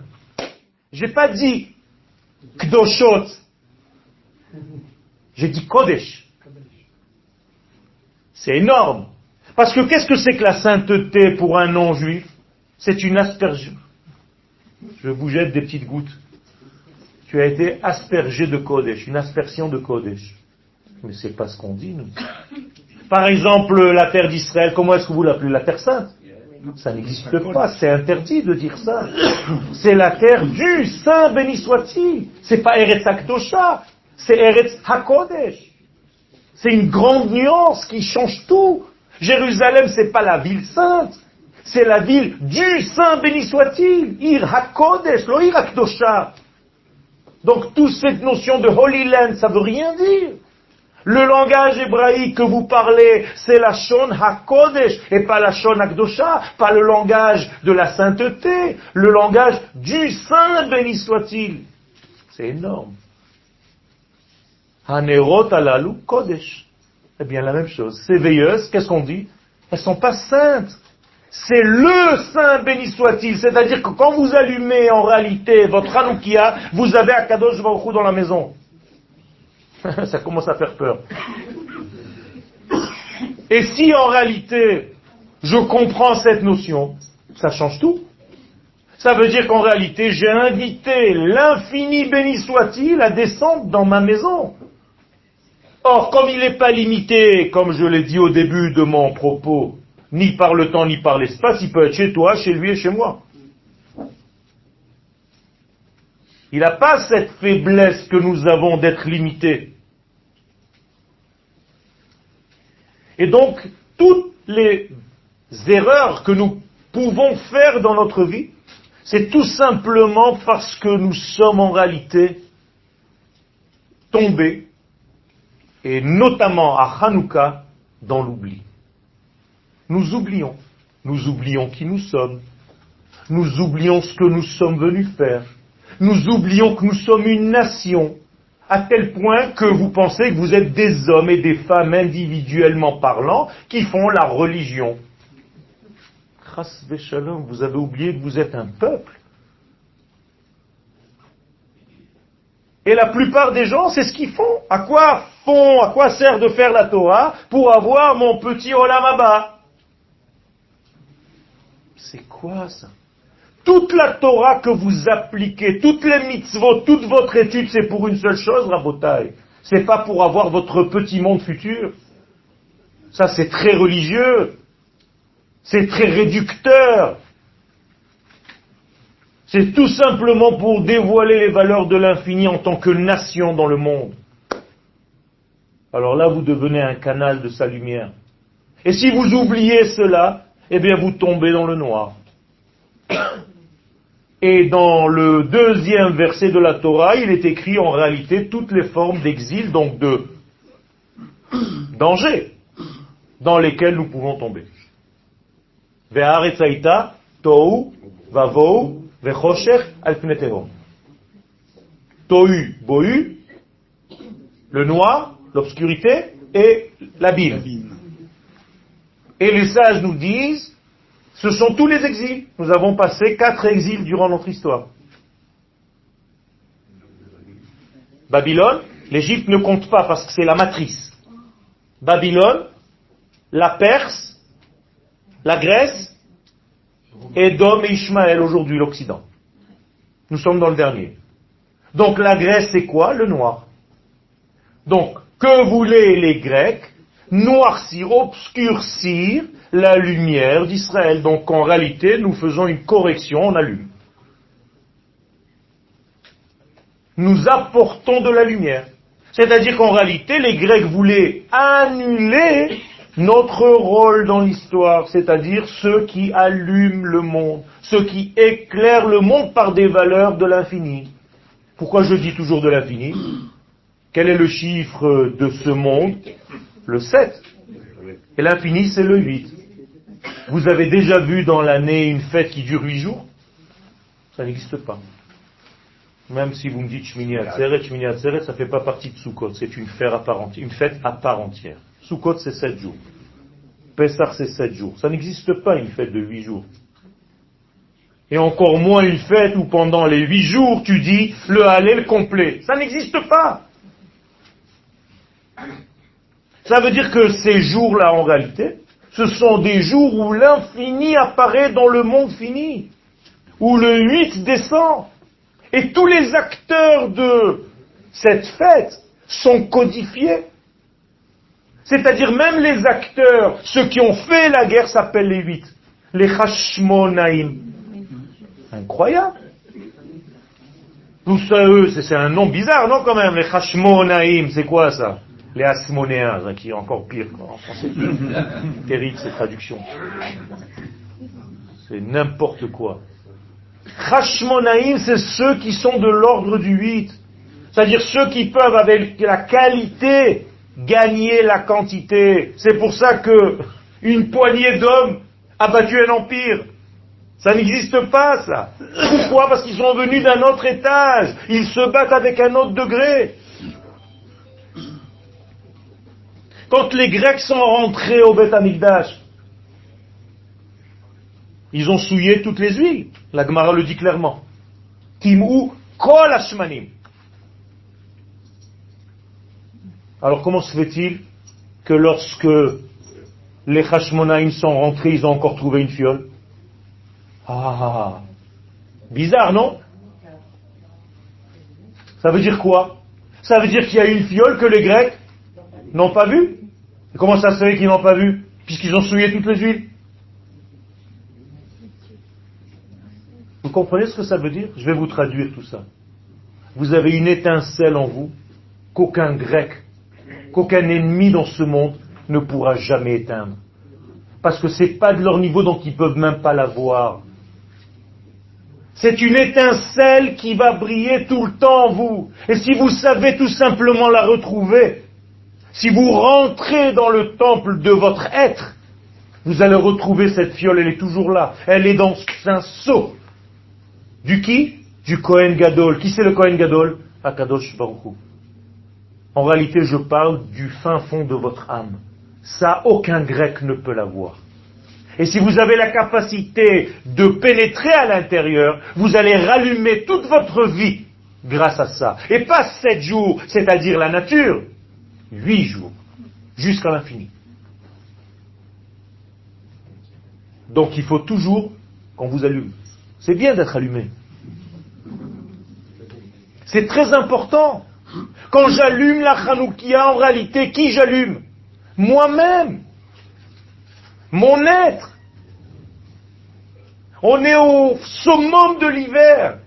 Speaker 1: J'ai pas dit Kdoshot. J'ai dit Kodesh. C'est énorme. Parce que qu'est-ce que c'est que la sainteté pour un non-juif? C'est une asperge. Je vous jette des petites gouttes. Tu as été aspergé de Kodesh, une aspersion de Kodesh. Mais c'est pas ce qu'on dit, nous. Par exemple, la terre d'Israël, comment est-ce que vous l'appelez? La terre sainte? Ça n'existe pas, c'est interdit de dire ça. C'est la terre du Saint, béni soit-il. C'est pas Eretz Akdosha, c'est Eretz HaKodesh. C'est une grande nuance qui change tout. Jérusalem, c'est pas la ville sainte, c'est la ville du Saint, béni soit-il. Ir HaKodesh, lo Ir. Donc, toute cette notion de Holy Land, ça veut rien dire. Le langage hébraïque que vous parlez, c'est la Shon HaKodesh et pas la Shon HaKdosha, pas le langage de la sainteté, le langage du Saint, béni soit-il. C'est énorme. Hanerot alalu kodesh. Eh bien, la même chose. Ces veilleuses, qu'est-ce qu'on dit? Elles sont pas saintes. C'est le saint béni soit-il. C'est-à-dire que quand vous allumez en réalité votre Hanoukia, vous avez Akadosh Baruch dans la maison. Ça commence à faire peur. Et si en réalité je comprends cette notion, ça change tout. Ça veut dire qu'en réalité j'ai invité l'infini béni soit-il à descendre dans ma maison. Or, comme il n'est pas limité, comme je l'ai dit au début de mon propos, ni par le temps ni par l'espace, il peut être chez toi, chez lui et chez moi. Il n'a pas cette faiblesse que nous avons d'être limité. Et donc, toutes les erreurs que nous pouvons faire dans notre vie, c'est tout simplement parce que nous sommes en réalité tombés, et notamment à Hanouka, dans l'oubli. Nous oublions. Nous oublions qui nous sommes. Nous oublions ce que nous sommes venus faire. Nous oublions que nous sommes une nation, à tel point que vous pensez que vous êtes des hommes et des femmes individuellement parlant qui font la religion. Vous avez oublié que vous êtes un peuple. Et la plupart des gens, c'est ce qu'ils font. À quoi font, à quoi sert de faire la Torah pour avoir mon petit Olamaba C'est quoi ça? Toute la Torah que vous appliquez, toutes les mitzvot, toute votre étude, c'est pour une seule chose, Rabotai. C'est pas pour avoir votre petit monde futur. Ça, c'est très religieux. C'est très réducteur. C'est tout simplement pour dévoiler les valeurs de l'infini en tant que nation dans le monde. Alors là, vous devenez un canal de sa lumière. Et si vous oubliez cela, eh bien vous tombez dans le noir. Et dans le deuxième verset de la Torah, il est écrit en réalité toutes les formes d'exil, donc de danger, dans lesquelles nous pouvons tomber. Tohu, Tohu, Bohu, le noir, l'obscurité et l'abîme. Et les sages nous disent, ce sont tous les exils. Nous avons passé quatre exils durant notre histoire. Babylone, l'Égypte ne compte pas parce que c'est la matrice. Babylone, la Perse, la Grèce, Edom et Ishmaël aujourd'hui, l'Occident. Nous sommes dans le dernier. Donc la Grèce, c'est quoi Le noir. Donc, que voulaient les Grecs Noircir, obscurcir la lumière d'Israël. Donc en réalité, nous faisons une correction, on allume. Nous apportons de la lumière. C'est-à-dire qu'en réalité, les Grecs voulaient annuler notre rôle dans l'histoire, c'est-à-dire ceux qui allument le monde, ceux qui éclairent le monde par des valeurs de l'infini. Pourquoi je dis toujours de l'infini? Quel est le chiffre de ce monde? Le 7. Et l'infini, c'est le 8. Vous avez déjà vu dans l'année une fête qui dure 8 jours? Ça n'existe pas. Même si vous me dites Shmini Atzeret, Shmini Atzeret, ça ne fait pas partie de Sukkot, c'est une fête à part entière. Sukkot, c'est sept jours. Pessah, c'est sept jours. Ça n'existe pas une fête de huit jours. Et encore moins une fête où pendant les huit jours tu dis le Hallel complet. Ça n'existe pas. Ça veut dire que ces jours-là, en réalité, ce sont des jours où l'infini apparaît dans le monde fini, où le 8 descend. Et tous les acteurs de cette fête sont codifiés. C'est-à-dire même les acteurs, ceux qui ont fait la guerre s'appellent les huit. Les Hashmonaïm. Incroyable. Tout ça, eux, c'est un nom bizarre, non, quand même, les Hashmonaïm, c'est quoi ça? Les Asmonéens, hein, qui est encore pire, en français. Terrible, ces traductions. C'est n'importe quoi. Hashmonaïm, c'est ceux qui sont de l'ordre du 8. C'est-à-dire ceux qui peuvent, avec la qualité gagner la quantité. C'est pour ça que une poignée d'hommes a battu un empire. Ça n'existe pas, ça. Pourquoi Parce qu'ils sont venus d'un autre étage. Ils se battent avec un autre degré. Quand les Grecs sont rentrés au Beth Amikdash, ils ont souillé toutes les huiles. La Gemara le dit clairement. Timou kol. Alors comment se fait-il que lorsque les Hashmonaïm sont rentrés, ils ont encore trouvé une fiole? Ah, bizarre, non? Ça veut dire quoi? Ça veut dire qu'il y a une fiole que les Grecs n'ont pas vue? Comment ça se fait qu'ils n'ont pas vue? Puisqu'ils ont souillé toutes les huiles? Vous comprenez ce que ça veut dire? Je vais vous traduire tout ça. Vous avez une étincelle en vous qu'aucun grec qu'aucun ennemi dans ce monde ne pourra jamais éteindre. Parce que c'est pas de leur niveau, donc ils peuvent même pas la voir. C'est une étincelle qui va briller tout le temps en vous. Et si vous savez tout simplement la retrouver, si vous rentrez dans le temple de votre être, vous allez retrouver cette fiole, elle est toujours là. Elle est dans un seau. Du qui? Du Kohen Gadol. Qui c'est le Kohen Gadol? Akadosh Baruch En réalité, je parle du fin fond de votre âme. Ça, aucun grec ne peut l'avoir. Et si vous avez la capacité de pénétrer à l'intérieur, vous allez rallumer toute votre vie grâce à ça. Et pas sept jours, c'est-à-dire la nature, huit jours, jusqu'à l'infini. Donc il faut toujours qu'on vous allume. C'est bien d'être allumé. C'est très important. Quand j'allume la Hanoukia, en réalité, qui j'allume? Moi-même. Mon être. On est au summum de l'hiver.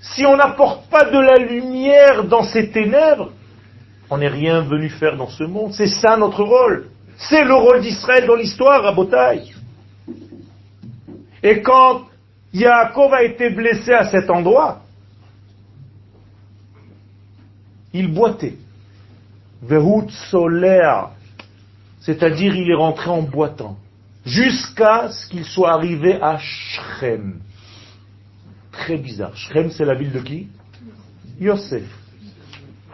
Speaker 1: Si on n'apporte pas de la lumière dans ces ténèbres, on n'est rien venu faire dans ce monde. C'est ça notre rôle. C'est le rôle d'Israël dans l'histoire, à Botaï. Et quand Yaakov a été blessé à cet endroit, il boitait. Vehut solaire, c'est-à-dire il est rentré en boitant, jusqu'à ce qu'il soit arrivé à Shrem. Très bizarre. Shrem, c'est la ville de qui? Yosef.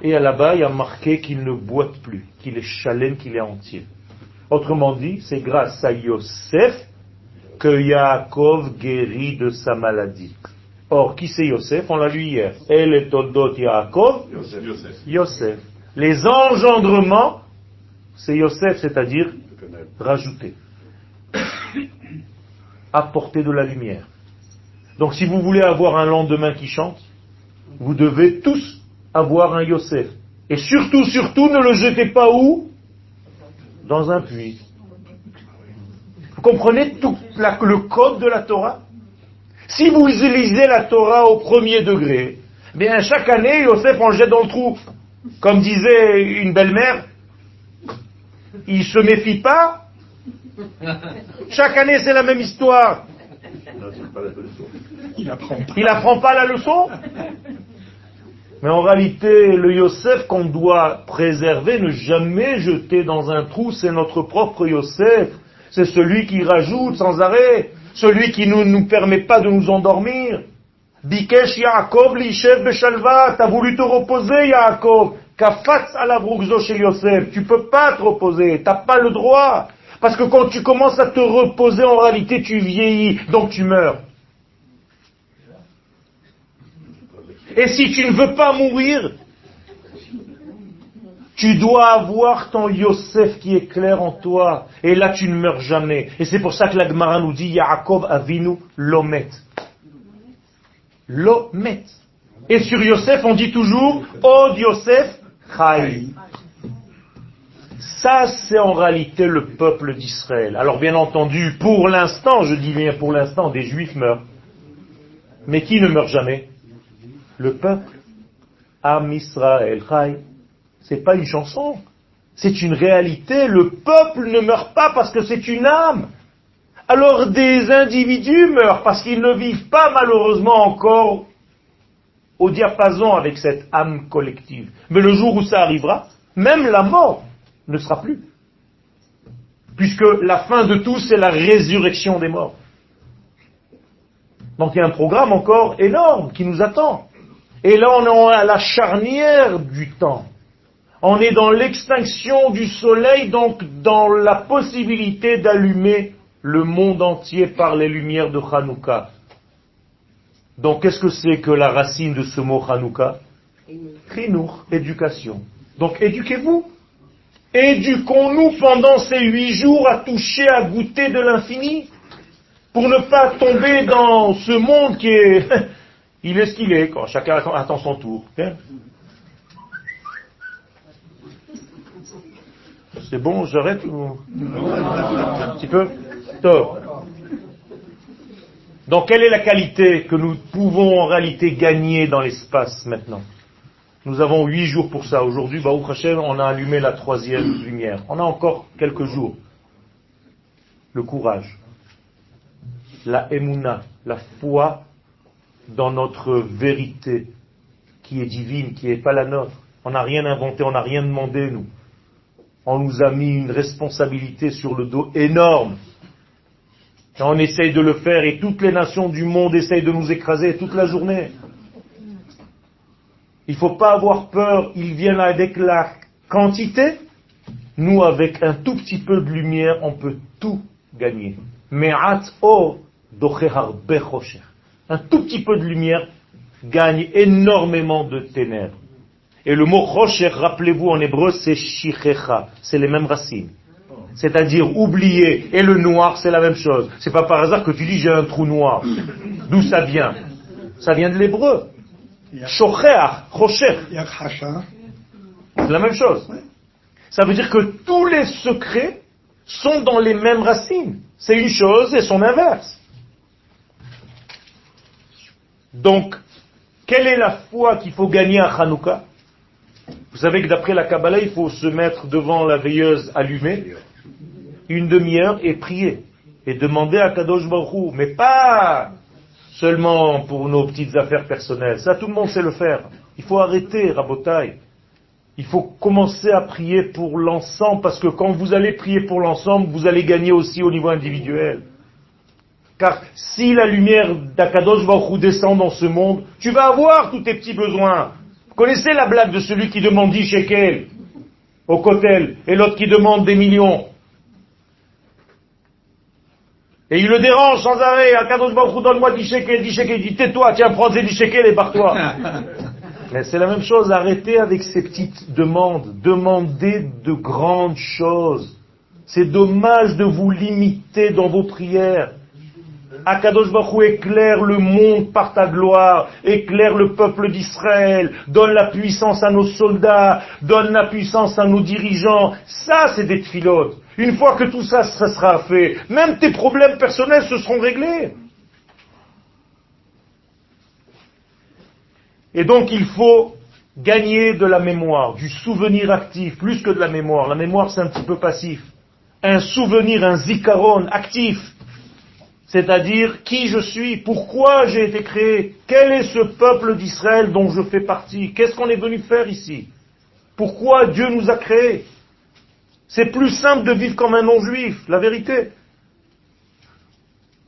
Speaker 1: Et là-bas, il a marqué qu'il ne boite plus, qu'il est chalem, qu'il est entier. Autrement dit, c'est grâce à Yosef que Yaakov guérit de sa maladie. Or, qui c'est Yosef? On l'a lu hier. Elle est Toldot Yaakov Yosef. Les engendrements, c'est Yosef, c'est-à-dire rajouter. Apporter de la lumière. Donc si vous voulez avoir un lendemain qui chante, vous devez tous avoir un Yosef. Et surtout, surtout, ne le jetez pas où? Dans un puits comprenez tout le code de la Torah? Si vous lisez la Torah au premier degré, bien chaque année, Yosef en jette dans le trou. Comme disait une belle-mère, il se méfie pas. Chaque année, c'est la même histoire. Il n'apprend pas la leçon. Mais en réalité, le Yosef qu'on doit préserver, ne jamais jeter dans un trou, c'est notre propre Yosef c'est celui qui rajoute sans arrêt, celui qui ne nous, permet pas de nous endormir. Bikesh Yaakov l'ishev beshalva, t'as voulu te reposer Yaakov, kafatz la chez Yosef, tu peux pas te reposer, t'as pas le droit. Parce que quand tu commences à te reposer, en réalité, tu vieillis, donc tu meurs. Et si tu ne veux pas mourir, tu dois avoir ton Yosef qui est clair en toi. Et là, tu ne meurs jamais. Et c'est pour ça que la Gemara nous dit Yaakov Avinu Lomet. Lomet. Et sur Yosef, on dit toujours Od Yosef Chai. Ça, c'est en réalité le peuple d'Israël. Alors, bien entendu, pour l'instant, je dis bien pour l'instant, des juifs meurent. Mais qui ne meurt jamais? Le peuple. Am Israël Chai. C'est pas une chanson. C'est une réalité. Le peuple ne meurt pas parce que c'est une âme. Alors des individus meurent parce qu'ils ne vivent pas malheureusement encore au diapason avec cette âme collective. Mais le jour où ça arrivera, même la mort ne sera plus. Puisque la fin de tout, c'est la résurrection des morts. Donc il y a un programme encore énorme qui nous attend. Et là, on est à la charnière du temps. On est dans l'extinction du soleil, donc dans la possibilité d'allumer le monde entier par les lumières de Hanouka. Donc qu'est-ce que c'est que la racine de ce mot Hanouka? Chinour, éducation. Donc éduquez-vous. Éduquons-nous pendant ces huit jours à toucher, à goûter de l'infini, pour ne pas tomber dans ce monde qui est... Il est ce qu'il est, quand chacun attend son tour. C'est bon, j'arrête ou... Un petit peu Top. Donc quelle est la qualité que nous pouvons en réalité gagner dans l'espace maintenant? Nous avons huit jours pour ça. Aujourd'hui, on a allumé la troisième lumière. On a encore quelques jours. Le courage, la émouna, la foi dans notre vérité qui est divine, qui n'est pas la nôtre. On n'a rien inventé, on n'a rien demandé, nous. On nous a mis une responsabilité sur le dos énorme. Et on essaye de le faire et toutes les nations du monde essayent de nous écraser toute la journée. Il ne faut pas avoir peur, ils viennent avec la quantité. Nous, avec un tout petit peu de lumière, on peut tout gagner. Un tout petit peu de lumière gagne énormément de ténèbres. Et le mot rocher, rappelez-vous en hébreu, c'est shichecha. C'est les mêmes racines. C'est-à-dire oublier. Et le noir, c'est la même chose. C'est pas par hasard que tu dis j'ai un trou noir. D'où ça vient? Ça vient de l'hébreu. Shocheach, rocher. C'est la même chose. Ça veut dire que tous les secrets sont dans les mêmes racines. C'est une chose et son inverse. Donc, quelle est la foi qu'il faut gagner à Hanouka? Vous savez que d'après la Kabbalah, il faut se mettre devant la veilleuse allumée une demi-heure et prier. Et demander à Kadosh Baruch mais pas seulement pour nos petites affaires personnelles. Ça, tout le monde sait le faire. Il faut arrêter, Rabotai. Il faut commencer à prier pour l'ensemble, parce que quand vous allez prier pour l'ensemble, vous allez gagner aussi au niveau individuel. Car si la lumière d'Akadosh Baruch descend dans ce monde, tu vas avoir tous tes petits besoins. Connaissez la blague de celui qui demande 10 shekels au cotel et l'autre qui demande des millions. Et il le dérange sans arrêt. Akadosh Baruch donne-moi 10 shekels, 10 shekels. Il dit tais-toi, tiens, prends ces 10 shekels et barre-toi. Mais c'est la même chose, arrêtez avec ces petites demandes. Demandez de grandes choses. C'est dommage de vous limiter dans vos prières. Akadosh Baruch éclaire le monde par ta gloire, éclaire le peuple d'Israël, donne la puissance à nos soldats, donne la puissance à nos dirigeants. Ça, c'est des filotes. Une fois que tout ça, ça sera fait, même tes problèmes personnels se seront réglés. Et donc, il faut gagner de la mémoire, du souvenir actif, plus que de la mémoire. La mémoire, c'est un petit peu passif. Un souvenir, un zikaron actif c'est-à-dire qui je suis, pourquoi j'ai été créé, quel est ce peuple d'Israël dont je fais partie, qu'est-ce qu'on est venu faire ici, pourquoi Dieu nous a créés. C'est plus simple de vivre comme un non-juif, la vérité.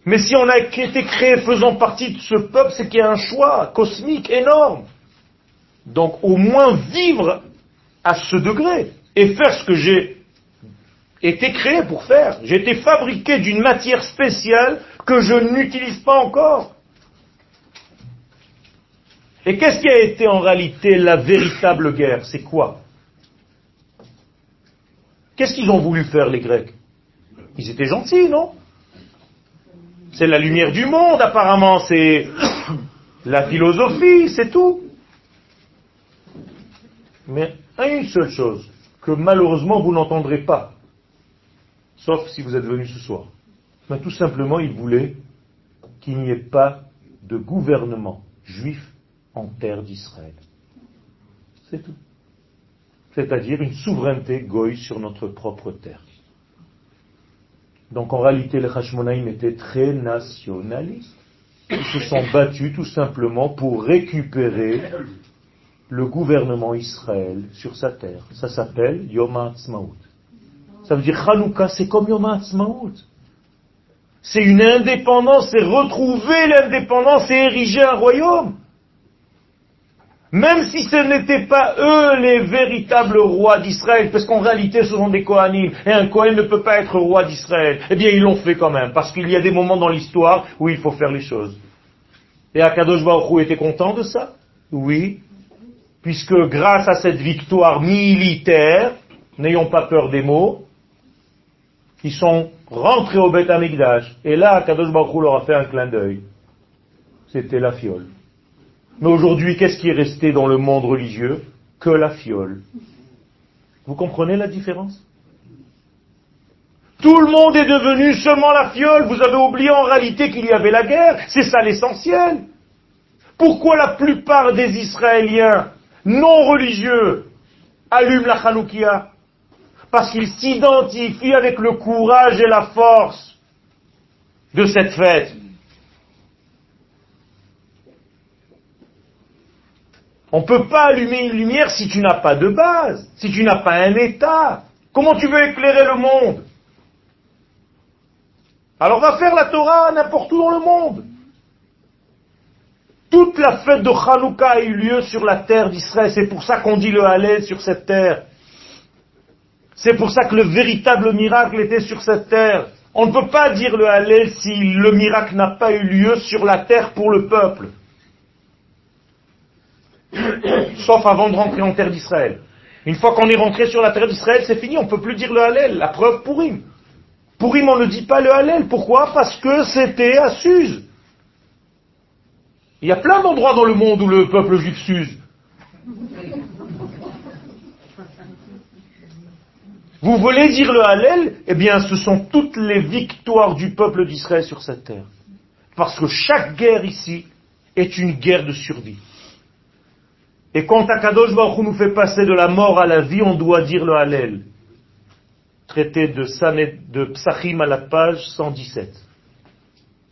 Speaker 1: Mais si on a été créé faisant partie de ce peuple, c'est qu'il y a un choix cosmique énorme. Donc au moins vivre à ce degré et faire ce que j'ai été créé pour faire. J'ai été fabriqué d'une matière spéciale que je n'utilise pas encore. Et qu'est-ce qui a été en réalité la véritable guerre? C'est quoi? Qu'est-ce qu'ils ont voulu faire les Grecs? Ils étaient gentils, non? C'est la lumière du monde apparemment, c'est la philosophie, c'est tout. Mais une seule chose que malheureusement vous n'entendrez pas, sauf si vous êtes venu ce soir. Mais tout simplement, il voulait qu'il n'y ait pas de gouvernement juif en terre d'Israël. C'est tout. C'est-à-dire une souveraineté goy sur notre propre terre. Donc en réalité, les Hashmonaïm étaient très nationalistes. Ils se sont battus tout simplement pour récupérer le gouvernement Israël sur sa terre. Ça s'appelle Yom HaAtzmaut. Ça veut dire Hanouka, c'est comme Yom HaAtzmaut. C'est une indépendance, c'est retrouver l'indépendance et ériger un royaume. Même si ce n'étaient pas eux les véritables rois d'Israël, parce qu'en réalité ce sont des Kohanim, et un Kohen ne peut pas être roi d'Israël, eh bien ils l'ont fait quand même, parce qu'il y a des moments dans l'histoire où il faut faire les choses. Et Akadosh Baruch était content de ça? Oui, puisque grâce à cette victoire militaire, n'ayons pas peur des mots, ils sont rentrés au Beth Amikdash. Et là, Kadosh Baruch a fait un clin d'œil. C'était la fiole. Mais aujourd'hui, qu'est-ce qui est resté dans le monde religieux? Que la fiole. Vous comprenez la différence? Tout le monde est devenu seulement la fiole. Vous avez oublié en réalité qu'il y avait la guerre. C'est ça l'essentiel. Pourquoi la plupart des Israéliens non religieux allument la Hanoukia? Parce qu'ils s'identifient avec le courage et la force de cette fête. On ne peut pas allumer une lumière si tu n'as pas de base, si tu n'as pas un état. Comment tu veux éclairer le monde? Alors va faire la Torah n'importe où dans le monde. Toute la fête de Hanouka a eu lieu sur la terre d'Israël. C'est pour ça qu'on dit le Hallel sur cette terre. C'est pour ça que le véritable miracle était sur cette terre. On ne peut pas dire le Hallel si le miracle n'a pas eu lieu sur la terre pour le peuple. Sauf avant de rentrer en terre d'Israël. Une fois qu'on est rentré sur la terre d'Israël, c'est fini, on ne peut plus dire le Hallel. La preuve pour Pourim. Pourim, on ne dit pas le Hallel. Pourquoi? Parce que c'était à Suse. Il y a plein d'endroits dans le monde où le peuple juif s'use. Vous voulez dire le Hallel? Eh bien, ce sont toutes les victoires du peuple d'Israël sur cette terre. Parce que chaque guerre ici est une guerre de survie. Et quand Akadosh Baruch nous fait passer de la mort à la vie, on doit dire le Hallel. Traité de, de Psachim à la page 117.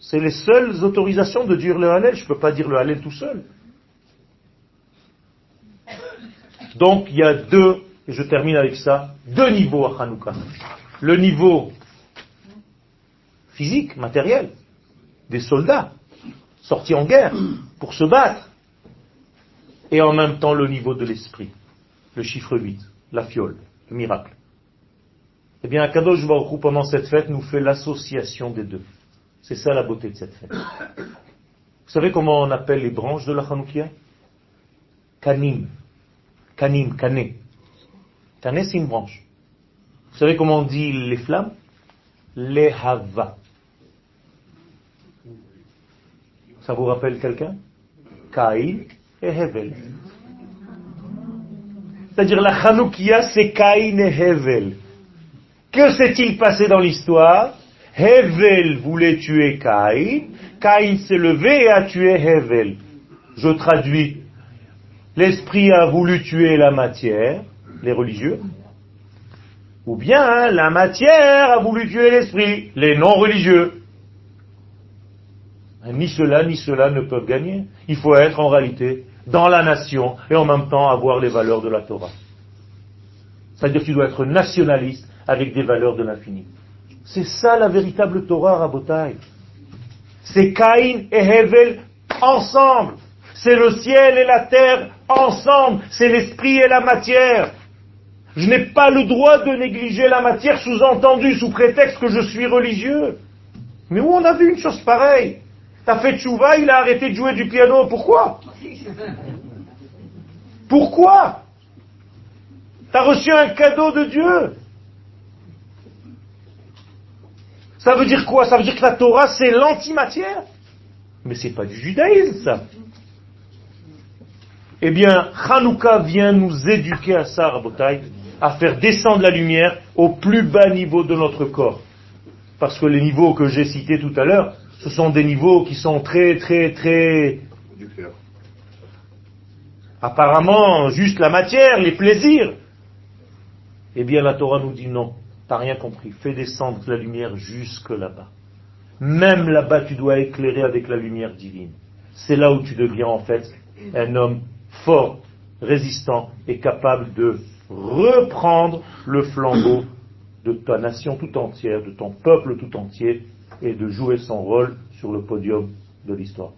Speaker 1: C'est les seules autorisations de dire le Hallel. Je ne peux pas dire le Hallel tout seul. Donc il y a deux, et je termine avec ça, deux niveaux à Hanouka. Le niveau physique, matériel, des soldats sortis en guerre pour se battre, et en même temps le niveau de l'esprit, le chiffre 8, la fiole, le miracle. Eh bien, Akadosh pendant cette fête, nous fait l'association des deux. C'est ça la beauté de cette fête. Vous savez comment on appelle les branches de la Hanoukia? Kanim. Kanim, kané. C'est une branche. Vous savez comment on dit les flammes? Les hava. Ça vous rappelle quelqu'un? Caïn et Hevel. C'est-à-dire la Hanoukia, c'est Caïn et Hevel. Que s'est-il passé dans l'histoire? Hevel voulait tuer Caïn, Caïn s'est levé et a tué Hevel. Je traduis. L'esprit a voulu tuer la matière, les religieux, ou bien la matière a voulu tuer l'esprit, les non-religieux. Ni cela ni cela ne peuvent gagner. Il faut être en réalité dans la nation et en même temps avoir les valeurs de la Torah. C'est-à-dire que tu dois être nationaliste avec des valeurs de l'infini. C'est ça la véritable Torah Rabotai. C'est Caïn et Hevel ensemble. C'est le ciel et la terre ensemble. C'est l'esprit et la matière. Je n'ai pas le droit de négliger la matière sous-entendu sous prétexte que je suis religieux. Mais où on a vu une chose pareille? T'as fait tchouva, il a arrêté de jouer du piano. Pourquoi? Pourquoi? T'as reçu un cadeau de Dieu? Ça veut dire quoi? Ça veut dire que la Torah, c'est l'antimatière? Mais c'est pas du judaïsme, ça. Eh bien, Hanouka vient nous éduquer à ça, Rabotai, à faire descendre la lumière au plus bas niveau de notre corps. Parce que les niveaux que j'ai cités tout à l'heure, ce sont des niveaux qui sont très, très, très... Apparemment, juste la matière, les plaisirs. Eh bien, la Torah nous dit non. T'as rien compris. Fais descendre la lumière jusque là-bas. Même là-bas, tu dois éclairer avec la lumière divine. C'est là où tu deviens en fait un homme fort, résistant et capable de reprendre le flambeau de ta nation tout entière, de ton peuple tout entier, et de jouer son rôle sur le podium de l'histoire.